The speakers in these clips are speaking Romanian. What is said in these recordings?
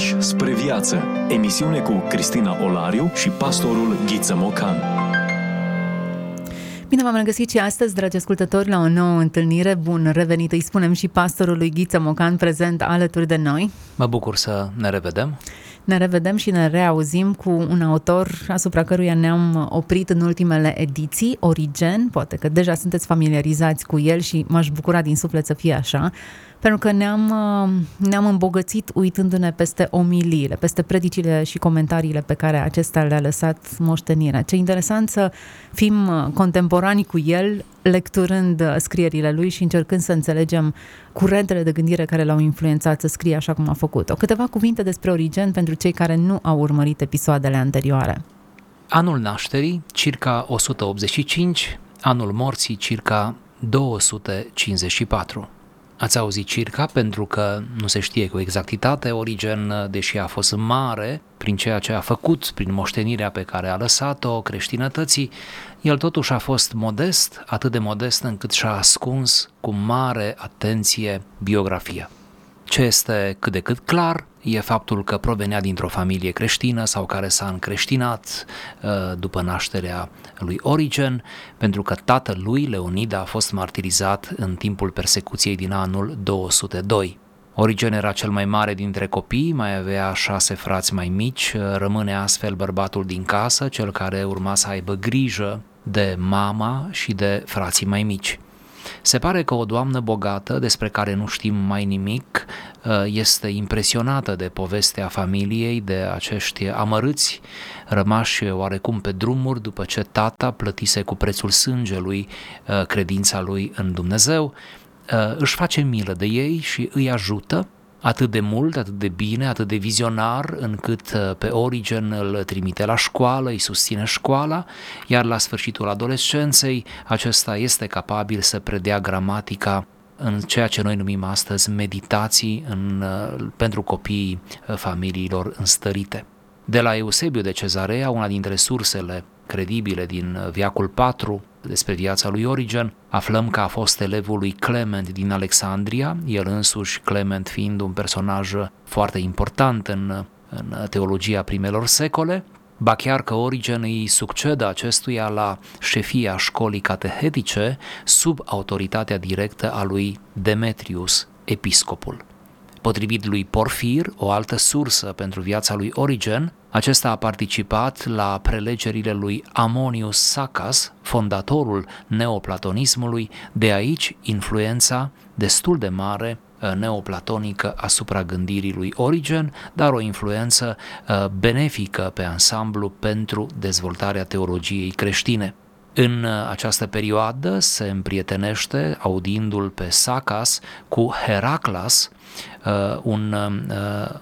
Pași spre viață. Emisiune cu Cristina Olariu și pastorul Ghiță Mocan. Bine v-am regăsit și astăzi, dragi ascultători, la o nouă întâlnire. Bun revenit, îi spunem și pastorului Ghiță Mocan prezent alături de noi. Mă bucur să ne revedem. Ne revedem și ne reauzim cu un autor asupra căruia ne-am oprit în ultimele ediții, Origen, poate că deja sunteți familiarizați cu el și m-aș bucura din suflet să fie așa pentru că ne-am, uh, ne-am îmbogățit uitându-ne peste omiliile, peste predicile și comentariile pe care acesta le-a lăsat moștenirea. Ce interesant să fim uh, contemporani cu el, lecturând uh, scrierile lui și încercând să înțelegem curentele de gândire care l-au influențat să scrie așa cum a făcut-o. Câteva cuvinte despre Origen pentru cei care nu au urmărit episoadele anterioare. Anul nașterii, circa 185, anul morții, circa 254. Ați auzit circa pentru că nu se știe cu exactitate Origen, deși a fost mare prin ceea ce a făcut, prin moștenirea pe care a lăsat-o creștinătății, el totuși a fost modest, atât de modest încât și-a ascuns cu mare atenție biografia. Ce este cât de cât clar e faptul că provenea dintr-o familie creștină sau care s-a încreștinat uh, după nașterea lui Origen, pentru că tatăl lui, Leonida, a fost martirizat în timpul persecuției din anul 202. Origen era cel mai mare dintre copii, mai avea șase frați mai mici, uh, rămâne astfel bărbatul din casă, cel care urma să aibă grijă de mama și de frații mai mici. Se pare că o doamnă bogată, despre care nu știm mai nimic, uh, este impresionată de povestea familiei, de acești amărâți rămași oarecum pe drumuri după ce tata plătise cu prețul sângelui uh, credința lui în Dumnezeu, uh, își face milă de ei și îi ajută atât de mult, atât de bine, atât de vizionar, încât uh, pe Origen îl trimite la școală, îi susține școala, iar la sfârșitul adolescenței acesta este capabil să predea gramatica în ceea ce noi numim astăzi meditații în, uh, pentru copiii uh, familiilor înstărite. De la Eusebiu de Cezarea, una dintre sursele credibile din viacul 4 despre viața lui Origen, aflăm că a fost elevul lui Clement din Alexandria, el însuși Clement fiind un personaj foarte important în, în teologia primelor secole, ba chiar că Origen îi succedă acestuia la șefia școlii catehetice sub autoritatea directă a lui Demetrius, episcopul. Potrivit lui Porfir, o altă sursă pentru viața lui Origen, acesta a participat la prelegerile lui Amonius Sacas, fondatorul neoplatonismului, de aici influența destul de mare uh, neoplatonică asupra gândirii lui Origen, dar o influență uh, benefică pe ansamblu pentru dezvoltarea teologiei creștine. În uh, această perioadă se împrietenește, audindu-l pe Sacas, cu Heraclas, un,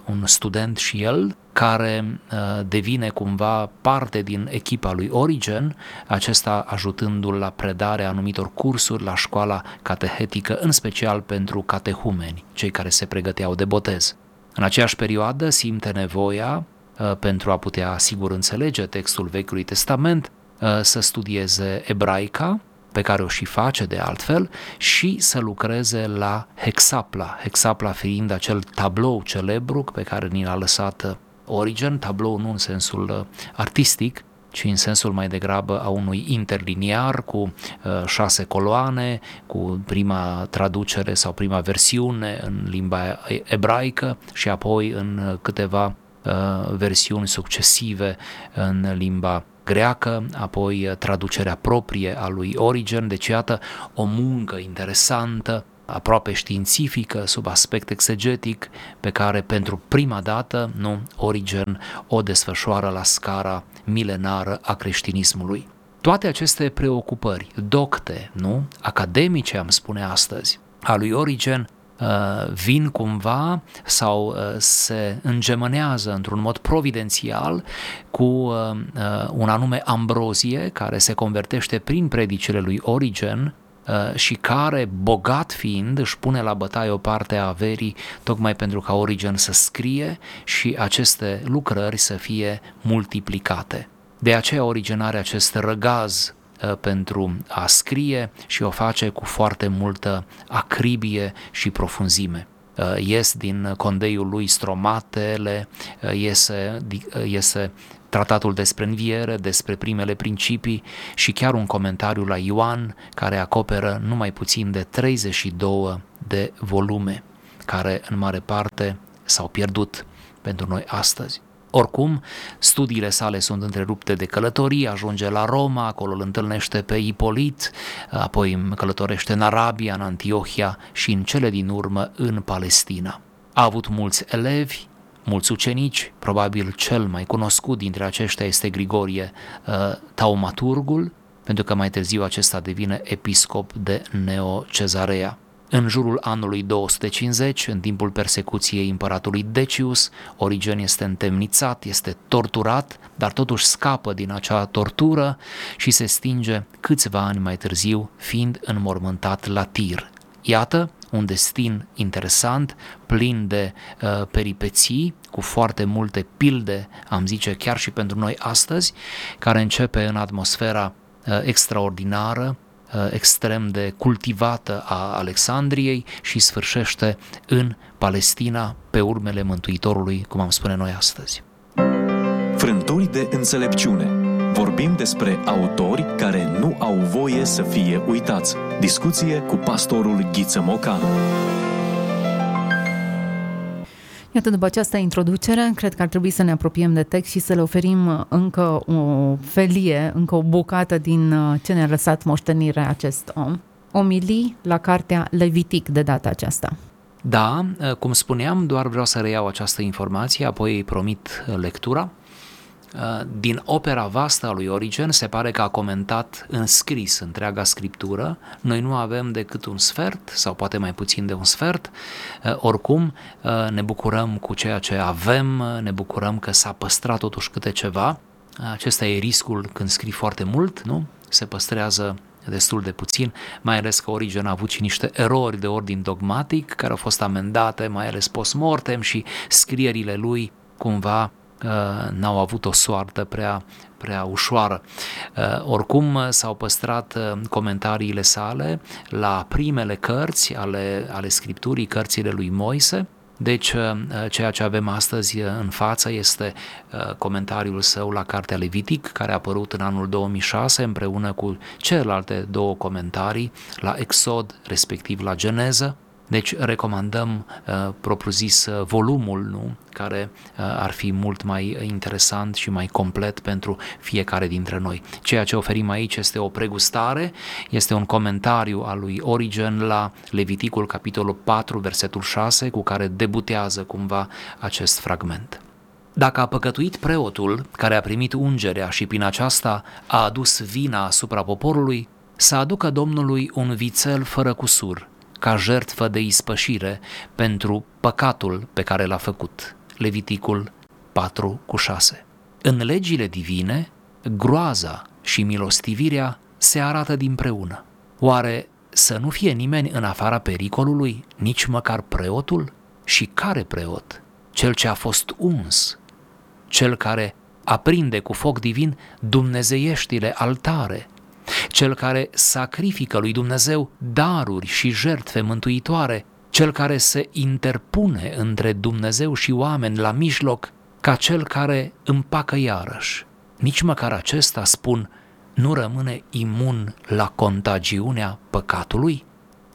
un student și el care uh, devine cumva parte din echipa lui Origen, acesta ajutându-l la predarea anumitor cursuri la școala catehetică, în special pentru catehumeni, cei care se pregăteau de botez. În aceeași perioadă simte nevoia, uh, pentru a putea sigur înțelege textul Vechiului Testament, uh, să studieze ebraica, pe care o și face de altfel, și să lucreze la Hexapla, Hexapla fiind acel tablou celebru pe care ni l-a lăsat Origen, tablou nu în sensul uh, artistic, ci în sensul mai degrabă a unui interliniar cu uh, șase coloane, cu prima traducere sau prima versiune în limba ebraică și apoi în uh, câteva uh, versiuni succesive în limba greacă, apoi uh, traducerea proprie a lui Origen, deci iată o muncă interesantă aproape științifică, sub aspect exegetic, pe care pentru prima dată, nu, Origen o desfășoară la scara milenară a creștinismului. Toate aceste preocupări, docte, nu, academice, am spune astăzi, a lui Origen, uh, vin cumva sau uh, se îngemânează într-un mod providențial cu uh, un anume Ambrozie care se convertește prin predicile lui Origen Uh, și care, bogat fiind, își pune la bătaie o parte a averii tocmai pentru ca Origen să scrie și aceste lucrări să fie multiplicate. De aceea Origen are acest răgaz uh, pentru a scrie și o face cu foarte multă acribie și profunzime. ies din condeiul lui stromatele, iese, iese tratatul despre înviere, despre primele principii și chiar un comentariu la Ioan care acoperă numai puțin de 32 de volume care în mare parte s-au pierdut pentru noi astăzi. Oricum, studiile sale sunt întrerupte de călătorii, ajunge la Roma, acolo îl întâlnește pe Ipolit, apoi călătorește în Arabia, în Antiohia și în cele din urmă în Palestina. A avut mulți elevi, mulți ucenici, probabil cel mai cunoscut dintre aceștia este Grigorie uh, Taumaturgul, pentru că mai târziu acesta devine episcop de Neo-Cezarea. În jurul anului 250, în timpul persecuției împăratului Decius, Origen este întemnițat, este torturat, dar totuși scapă din acea tortură și se stinge câțiva ani mai târziu, fiind înmormântat la Tir. Iată un destin interesant, plin de uh, peripeții, cu foarte multe pilde, am zice chiar și pentru noi astăzi, care începe în atmosfera uh, extraordinară Uh, extrem de cultivată a Alexandriei și sfârșește în Palestina pe urmele Mântuitorului, cum am spune noi astăzi. Frânturi de înțelepciune. Vorbim despre autori care nu au voie să fie uitați. Discuție cu pastorul Ghiță Mocanu. Iată, după această introducere, cred că ar trebui să ne apropiem de text și să le oferim încă o felie, încă o bucată din uh, ce ne-a lăsat moștenire acest om. Omilii la cartea Levitic de data aceasta. Da, uh, cum spuneam, doar vreau să reiau această informație, apoi îi promit uh, lectura. Uh, din opera vastă a lui Origen se pare că a comentat în scris întreaga scriptură. Noi nu avem decât un sfert sau poate mai puțin de un sfert. Uh, oricum, uh, ne bucurăm cu ceea ce avem, ne bucurăm că s-a păstrat totuși câte ceva. Acesta e riscul când scrii foarte mult, nu? Se păstrează destul de puțin, mai ales că Origen a avut și niște erori de ordin dogmatic care au fost amendate, mai ales post-mortem și scrierile lui cumva Uh, n-au avut o soartă prea, prea ușoară. Uh, oricum s-au păstrat uh, comentariile sale la primele cărți ale, ale scripturii, cărțile lui Moise, deci, ceea ce avem astăzi în față este comentariul său la Cartea Levitic, care a apărut în anul 2006 împreună cu celelalte două comentarii la Exod, respectiv la Geneză, deci recomandăm uh, propriu-zis uh, volumul, nu? care uh, ar fi mult mai interesant și mai complet pentru fiecare dintre noi. Ceea ce oferim aici este o pregustare, este un comentariu al lui Origen la Leviticul capitolul 4, versetul 6, cu care debutează cumva acest fragment. Dacă a păcătuit preotul care a primit ungerea și prin aceasta a adus vina asupra poporului, să aducă Domnului un vițel fără cusur, ca jertfă de ispășire pentru păcatul pe care l-a făcut. Leviticul 4 cu 6. În legile divine, groaza și milostivirea se arată dinpreună. Oare să nu fie nimeni în afara pericolului, nici măcar preotul? Și care preot? Cel ce a fost uns, cel care aprinde cu foc divin dumnezeieștile altare, cel care sacrifică lui Dumnezeu daruri și jertfe mântuitoare, cel care se interpune între Dumnezeu și oameni la mijloc, ca cel care împacă iarăși. Nici măcar acesta, spun, nu rămâne imun la contagiunea păcatului?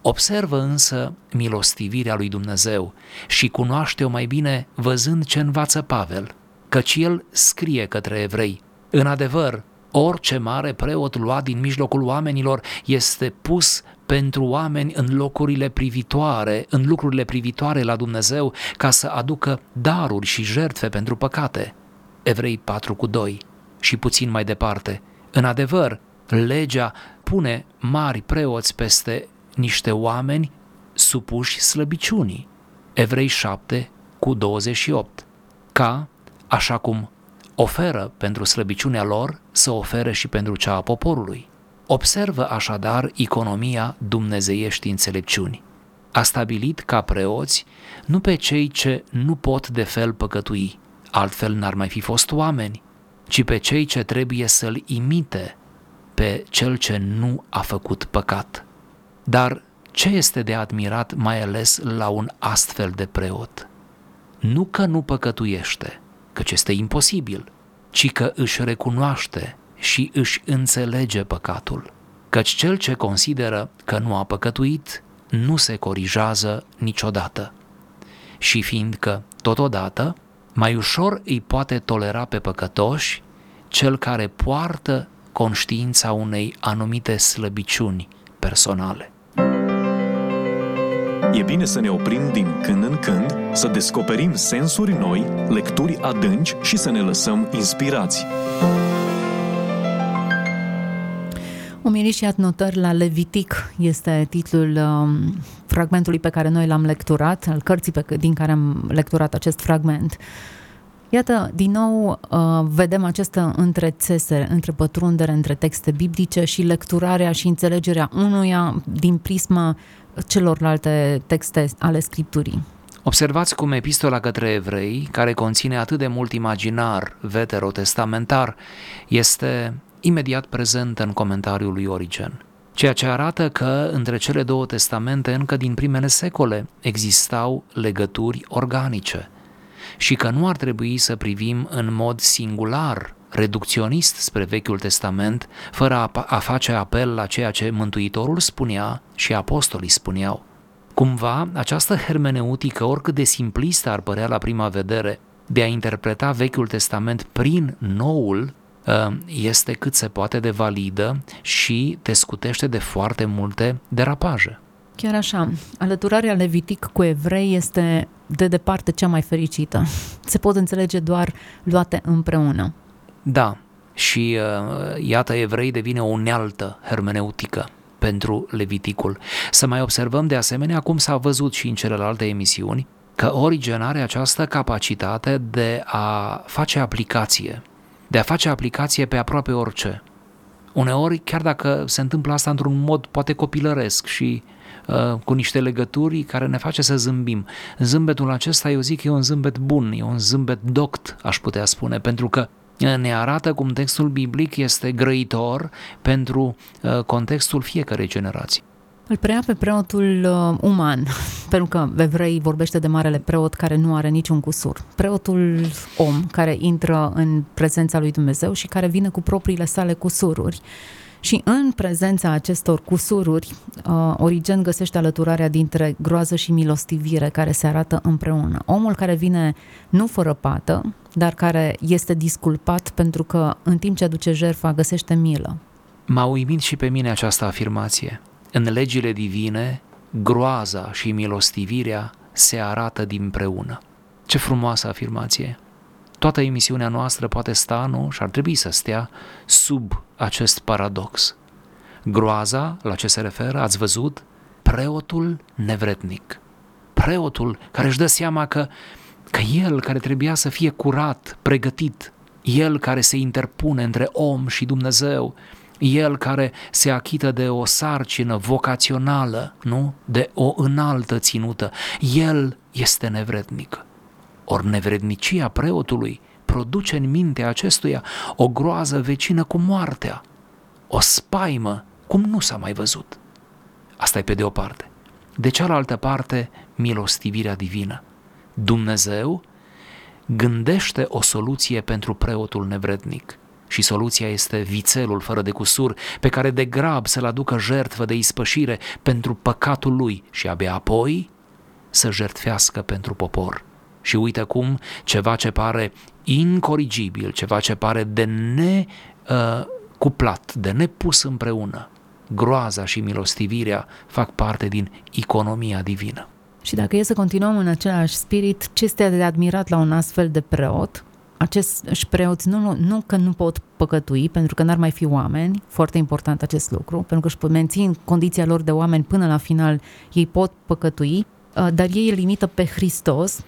Observă însă milostivirea lui Dumnezeu și cunoaște-o mai bine văzând ce învață Pavel, căci el scrie către evrei, în adevăr, Orice mare preot luat din mijlocul oamenilor este pus pentru oameni în locurile privitoare, în lucrurile privitoare la Dumnezeu, ca să aducă daruri și jertfe pentru păcate. Evrei 4 cu 2 și puțin mai departe. În adevăr, legea pune mari preoți peste niște oameni supuși slăbiciunii. Evrei 7 cu 28. Ca, așa cum oferă pentru slăbiciunea lor, să ofere și pentru cea a poporului. Observă așadar economia dumnezeiești înțelepciuni. A stabilit ca preoți nu pe cei ce nu pot de fel păcătui, altfel n-ar mai fi fost oameni, ci pe cei ce trebuie să-l imite pe cel ce nu a făcut păcat. Dar ce este de admirat mai ales la un astfel de preot? Nu că nu păcătuiește, căci este imposibil, ci că își recunoaște și își înțelege păcatul. Căci cel ce consideră că nu a păcătuit, nu se corijează niciodată. Și fiindcă, totodată, mai ușor îi poate tolera pe păcătoși cel care poartă conștiința unei anumite slăbiciuni personale. E bine să ne oprim din când în când, să descoperim sensuri noi, lecturi adânci și să ne lăsăm inspirați. Umili și notări la Levitic este titlul um, fragmentului pe care noi l-am lecturat, al cărții pe, din care am lecturat acest fragment. Iată, din nou uh, vedem această întrețesere, între pătrundere între texte biblice și lecturarea și înțelegerea unuia din prisma celorlalte texte ale Scripturii. Observați cum epistola către evrei, care conține atât de mult imaginar veterotestamentar, este imediat prezentă în comentariul lui Origen. Ceea ce arată că între cele două testamente încă din primele secole existau legături organice și că nu ar trebui să privim în mod singular reducționist spre Vechiul Testament, fără a, a face apel la ceea ce Mântuitorul spunea și apostolii spuneau. Cumva, această hermeneutică, oricât de simplistă ar părea la prima vedere, de a interpreta Vechiul Testament prin Noul, ă, este cât se poate de validă și te scutește de foarte multe derapaje. Chiar așa, alăturarea Levitic cu evrei este de departe cea mai fericită. Se pot înțelege doar luate împreună. Da, și uh, iată, evrei devine o unealtă hermeneutică pentru Leviticul. Să mai observăm de asemenea cum s-a văzut și în celelalte emisiuni că Origen are această capacitate de a face aplicație, de a face aplicație pe aproape orice. Uneori, chiar dacă se întâmplă asta într-un mod poate copilăresc și uh, cu niște legături care ne face să zâmbim. Zâmbetul acesta, eu zic, e un zâmbet bun, e un zâmbet doct, aș putea spune, pentru că ne arată cum textul biblic este grăitor pentru uh, contextul fiecarei generații. Îl preia pe preotul uh, uman, pentru că evrei vorbește de marele preot care nu are niciun cusur. Preotul om care intră în prezența lui Dumnezeu și care vine cu propriile sale cusururi. Și în prezența acestor cusururi, uh, Origen găsește alăturarea dintre groază și milostivire care se arată împreună. Omul care vine nu fără pată, dar care este disculpat pentru că în timp ce aduce jertfa găsește milă. M-a uimit și pe mine această afirmație. În legile divine, groaza și milostivirea se arată dinpreună. Ce frumoasă afirmație! Toată emisiunea noastră poate sta, nu, și ar trebui să stea sub acest paradox. Groaza, la ce se referă, ați văzut? Preotul nevretnic. Preotul care își dă seama că, că el care trebuia să fie curat, pregătit, el care se interpune între om și Dumnezeu, el care se achită de o sarcină vocațională, nu? De o înaltă ținută, el este nevrednic. Ori nevrednicia preotului produce în mintea acestuia o groază vecină cu moartea, o spaimă cum nu s-a mai văzut. Asta e pe de o parte. De cealaltă parte, milostivirea divină. Dumnezeu gândește o soluție pentru preotul nevrednic și soluția este vițelul fără de cusur pe care de grab să-l aducă jertfă de ispășire pentru păcatul lui și abia apoi să jertfească pentru popor. Și uite cum ceva ce pare incorrigibil, ceva ce pare de necuplat, uh, de nepus împreună, groaza și milostivirea fac parte din economia divină. Și dacă e să continuăm în același spirit, ce este de admirat la un astfel de preot? Acești preoți nu, nu, nu că nu pot păcătui, pentru că n-ar mai fi oameni, foarte important acest lucru, pentru că își mențin condiția lor de oameni până la final, ei pot păcătui, uh, dar ei îl limită pe Hristos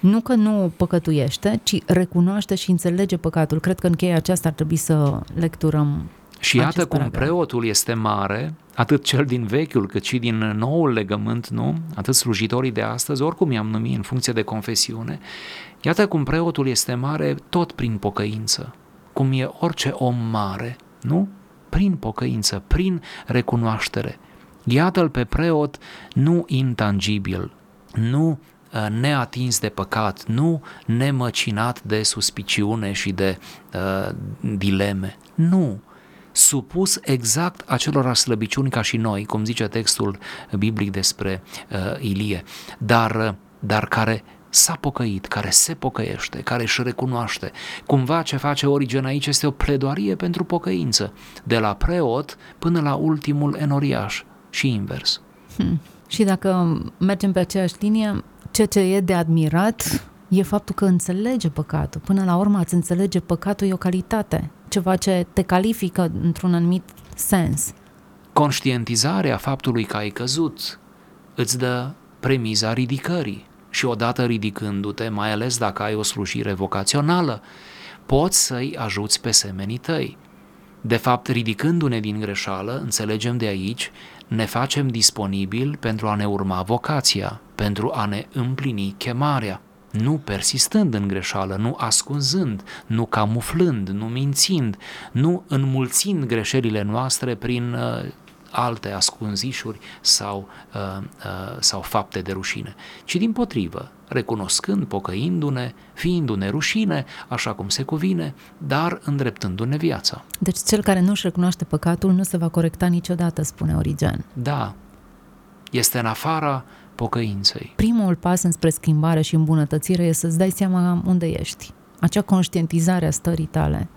nu că nu păcătuiește, ci recunoaște și înțelege păcatul. Cred că în cheia aceasta ar trebui să lecturăm și iată cum paragraf. preotul este mare, atât cel din vechiul cât și din noul legământ, nu? Atât slujitorii de astăzi, oricum i-am numit în funcție de confesiune. Iată cum preotul este mare tot prin pocăință, cum e orice om mare, nu? Prin pocăință, prin recunoaștere. Iată-l pe preot nu intangibil, nu uh, neatins de păcat, nu nemăcinat de suspiciune și de uh, dileme. Nu, supus exact acelor slăbiciuni ca și noi, cum zice textul biblic despre uh, Ilie, dar, uh, dar care s-a pocăit, care se pocăiește, care își recunoaște. Cumva ce face Origen aici este o pledoarie pentru pocăință, de la preot până la ultimul enoriaș și invers. Hmm. Și dacă mergem pe aceeași linie, ceea ce e de admirat e faptul că înțelege păcatul. Până la urmă, ați înțelege păcatul e o calitate, ceva ce te califică într-un anumit sens. Conștientizarea faptului că ai căzut îți dă premiza ridicării și odată ridicându-te, mai ales dacă ai o slujire vocațională, poți să-i ajuți pe semenii tăi. De fapt, ridicându-ne din greșeală, înțelegem de aici, ne facem disponibil pentru a ne urma vocația, pentru a ne împlini chemarea, nu persistând în greșeală, nu ascunzând, nu camuflând, nu mințind, nu înmulțind greșelile noastre prin uh, alte ascunzișuri sau, uh, uh, sau fapte de rușine, ci din potrivă, recunoscând, pocăindu-ne, fiindu-ne rușine, așa cum se cuvine, dar îndreptându-ne viața. Deci cel care nu-și recunoaște păcatul nu se va corecta niciodată, spune Origen. Da, este în afara pocăinței. Primul pas înspre schimbare și îmbunătățire e să-ți dai seama unde ești. Acea conștientizare a stării tale.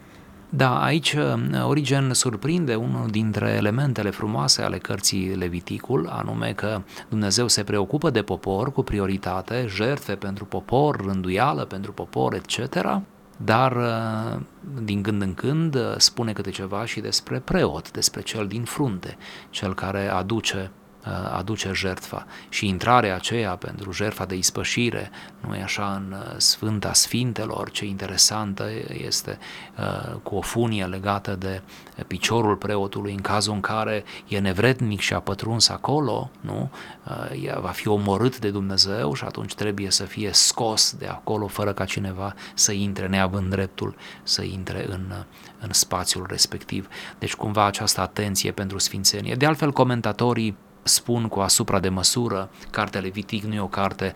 Da, aici uh, Origen surprinde unul dintre elementele frumoase ale cărții Leviticul, anume că Dumnezeu se preocupă de popor cu prioritate, jertfe pentru popor, rânduială pentru popor, etc., dar uh, din când în când uh, spune câte ceva și despre preot, despre cel din frunte, cel care aduce Uh, aduce jertfa și intrarea aceea pentru jertfa de ispășire, nu e așa în uh, Sfânta Sfintelor, ce interesantă este uh, cu o funie legată de piciorul preotului în cazul în care e nevrednic și a pătruns acolo, nu? va fi omorât de Dumnezeu și atunci trebuie să fie scos de acolo fără ca cineva să intre neavând dreptul să intre în, în spațiul respectiv. Deci cumva această atenție pentru sfințenie. De altfel, comentatorii spun cu asupra de măsură, cartea Levitic nu e o carte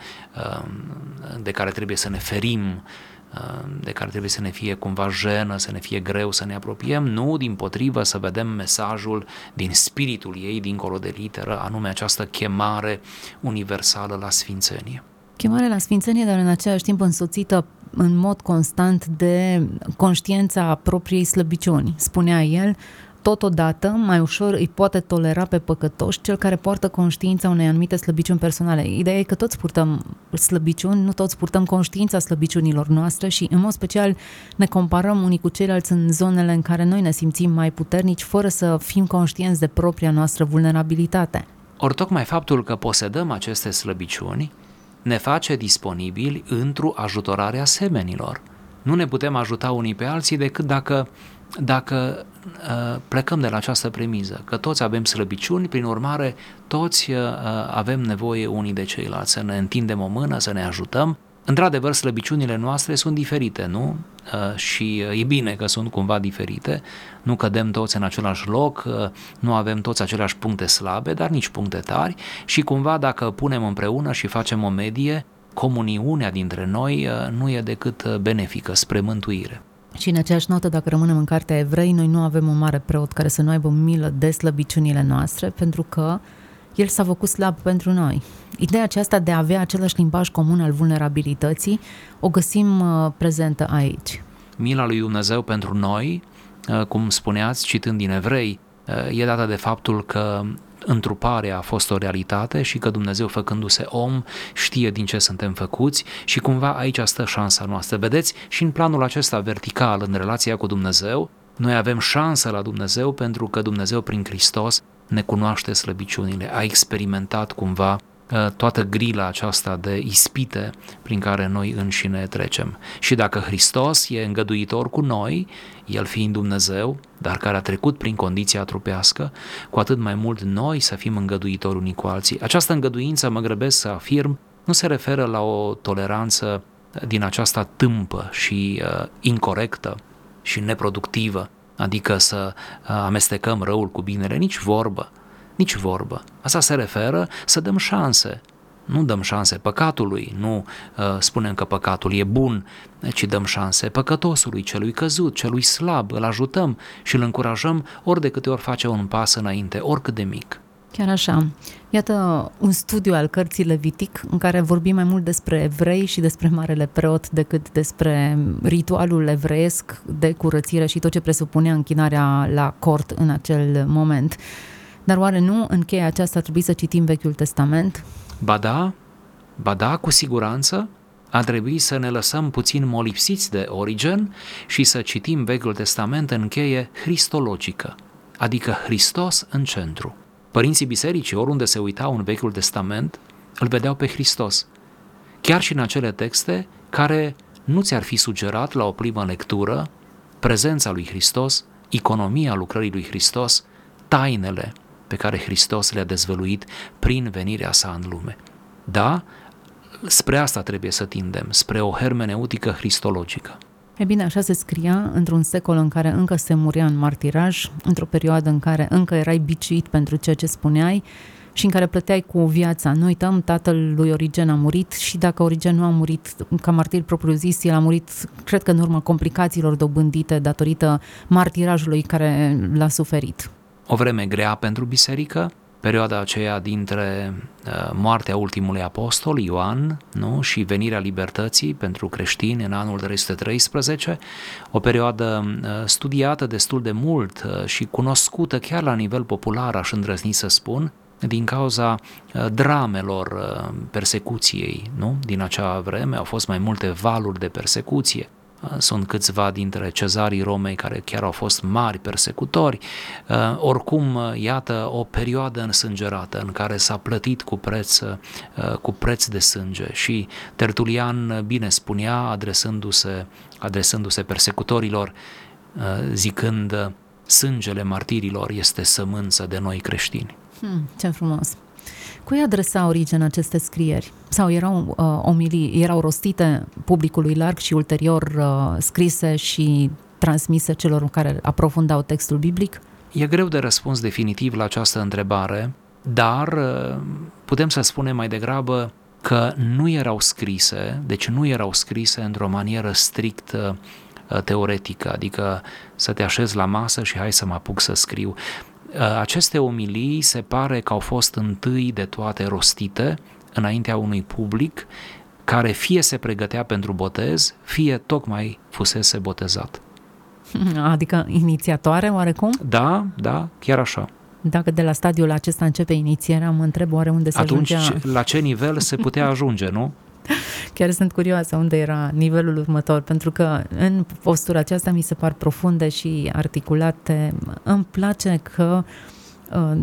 um, de care trebuie să ne ferim, um, de care trebuie să ne fie cumva jenă, să ne fie greu să ne apropiem, nu, din potrivă, să vedem mesajul din spiritul ei, dincolo de literă, anume această chemare universală la sfințenie. Chemare la sfințenie, dar în același timp însoțită în mod constant de conștiința propriei slăbiciuni. Spunea el, Totodată, mai ușor îi poate tolera pe păcătoși cel care poartă conștiința unei anumite slăbiciuni personale. Ideea e că toți purtăm slăbiciuni, nu toți purtăm conștiința slăbiciunilor noastre și, în mod special, ne comparăm unii cu ceilalți în zonele în care noi ne simțim mai puternici, fără să fim conștienți de propria noastră vulnerabilitate. Ori tocmai faptul că posedăm aceste slăbiciuni ne face disponibili într-o ajutorare a semenilor. Nu ne putem ajuta unii pe alții decât dacă dacă uh, plecăm de la această premiză, că toți avem slăbiciuni, prin urmare toți uh, avem nevoie unii de ceilalți, să ne întindem o mână, să ne ajutăm. Într-adevăr, slăbiciunile noastre sunt diferite, nu? Uh, și e bine că sunt cumva diferite, nu cădem toți în același loc, nu avem toți aceleași puncte slabe, dar nici puncte tari și cumva dacă punem împreună și facem o medie, comuniunea dintre noi nu e decât benefică spre mântuire. Și în aceeași notă, dacă rămânem în Cartea Evrei, noi nu avem un mare preot care să nu aibă milă de slăbiciunile noastre, pentru că el s-a făcut slab pentru noi. Ideea aceasta de a avea același limbaj comun al vulnerabilității o găsim uh, prezentă aici. Mila lui Dumnezeu pentru noi, uh, cum spuneați citând din Evrei, uh, e dată de faptul că întruparea a fost o realitate și că Dumnezeu făcându-se om știe din ce suntem făcuți și cumva aici stă șansa noastră. Vedeți, și în planul acesta vertical, în relația cu Dumnezeu, noi avem șansă la Dumnezeu pentru că Dumnezeu prin Hristos ne cunoaște slăbiciunile, a experimentat cumva Uh, toată grila aceasta de ispite prin care noi înșine trecem. Și dacă Hristos e îngăduitor cu noi, El fiind Dumnezeu, dar care a trecut prin condiția trupească, cu atât mai mult noi să fim îngăduitori unii cu alții. Această îngăduință, mă grăbesc să afirm, nu se referă la o toleranță din aceasta tâmpă și uh, incorrectă și neproductivă, adică să uh, amestecăm răul cu binele, nici vorbă, Nici vorbă. Asta se referă să dăm șanse. Nu dăm șanse păcatului, nu uh, spunem că păcatul e bun, ci dăm șanse păcătosului, celui căzut, celui slab, îl ajutăm și îl încurajăm ori de câte ori face un pas înainte, oricât de mic. Chiar așa. Iată un studiu al cărții Levitic în care vorbim mai mult despre evrei și despre Marele Preot decât despre ritualul evreiesc de curățire și tot ce presupunea închinarea la cort în acel moment. Dar oare nu în cheia aceasta trebuie să citim Vechiul Testament? Ba da, ba da, cu siguranță, a trebuit să ne lăsăm puțin molipsiți de Origen și să citim Vechiul Testament în cheie cristologică, adică Hristos în centru. Părinții bisericii, oriunde se uitau în Vechiul Testament, îl vedeau pe Hristos. Chiar și în acele texte care nu ți-ar fi sugerat la o primă lectură prezența lui Hristos, economia lucrării lui Hristos, tainele pe care Hristos le-a dezvăluit prin venirea sa în lume. Da, spre asta trebuie să tindem, spre o hermeneutică cristologică. E bine, așa se scria într-un secol în care încă se murea în martiraj, într-o perioadă în care încă erai biciuit pentru ceea ce spuneai și în care plăteai cu viața. Nu uităm, tatăl lui Origen a murit și dacă Origen nu a murit ca martir propriu-zis, el a murit, cred că în urma complicațiilor dobândite datorită martirajului care l-a suferit. O vreme grea pentru biserică, perioada aceea dintre uh, moartea ultimului apostol, Ioan, nu? și venirea libertății pentru creștini în anul 313, o perioadă uh, studiată destul de mult uh, și cunoscută chiar la nivel popular, aș îndrăzni să spun, din cauza dramelor persecuției nu? din acea vreme, au fost mai multe valuri de persecuție. Sunt câțiva dintre cezarii Romei care chiar au fost mari persecutori. Uh, oricum, uh, iată o perioadă însângerată în care s-a plătit cu preț, uh, cu preț de sânge și Tertulian bine spunea, adresându-se, adresându-se persecutorilor, zicând sângele martirilor este sămânță de noi creștini. Hmm, ce frumos! Cui adresa Origen aceste scrieri? Sau erau uh, omilii, erau rostite publicului larg și ulterior uh, scrise și transmise celor care aprofundau textul biblic? E greu de răspuns definitiv la această întrebare, dar uh, putem să spunem mai degrabă că nu erau scrise, deci nu erau scrise într-o manieră strict uh, teoretică, adică să te așezi la masă și hai să mă apuc să scriu. Uh, aceste omilii se pare că au fost întâi de toate rostite înaintea unui public care fie se pregătea pentru botez, fie tocmai fusese botezat. Adică inițiatoare oarecum? Da, da, chiar așa. Dacă de la stadiul acesta începe inițierea, mă întreb oare unde se Atunci, ajungea... la ce nivel se putea ajunge, nu? Chiar sunt curioasă unde era nivelul următor, pentru că în postura aceasta mi se par profunde și articulate. Îmi place că uh,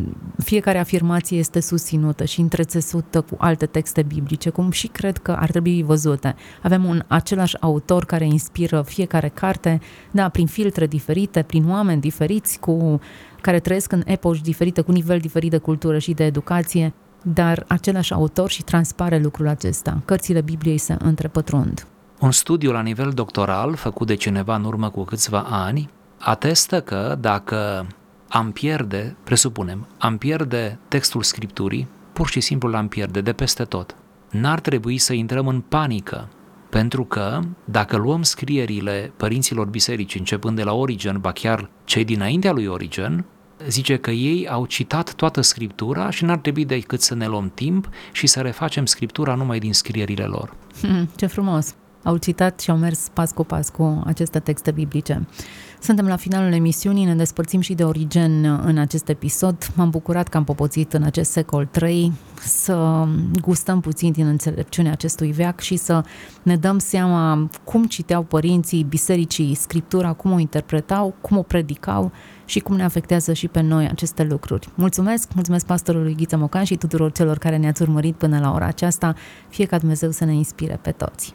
fiecare afirmație este susținută și întrețesută cu alte texte biblice, cum și cred că ar trebui văzute. Avem un același autor care inspiră fiecare carte, da, prin filtre diferite, prin oameni diferiți, cu care trăiesc în epoși diferite, cu nivel diferit de cultură și de educație dar același autor și transpare lucrul acesta. Cărțile Bibliei se întrepătrund. Un studiu la nivel doctoral, făcut de cineva în urmă cu câțiva ani, atestă că dacă am pierde, presupunem, am pierde textul Scripturii, pur și simplu l-am pierde de peste tot. N-ar trebui să intrăm în panică, pentru că dacă luăm scrierile părinților biserici, începând de la Origen, ba chiar cei dinaintea lui Origen, zice că ei au citat toată Scriptura și n-ar trebui decât să ne luăm timp și să refacem Scriptura numai din scrierile lor. Hmm, ce frumos! Au citat și au mers pas cu pas cu aceste texte biblice. Suntem la finalul emisiunii, ne despărțim și de Origen în acest episod. M-am bucurat că am popoțit în acest secol 3 să gustăm puțin din înțelepciunea acestui veac și să ne dăm seama cum citeau părinții bisericii Scriptura, cum o interpretau, cum o predicau și cum ne afectează și pe noi aceste lucruri. Mulțumesc, mulțumesc pastorului Ghiță Mocan și tuturor celor care ne-ați urmărit până la ora aceasta. Fie ca Dumnezeu să ne inspire pe toți.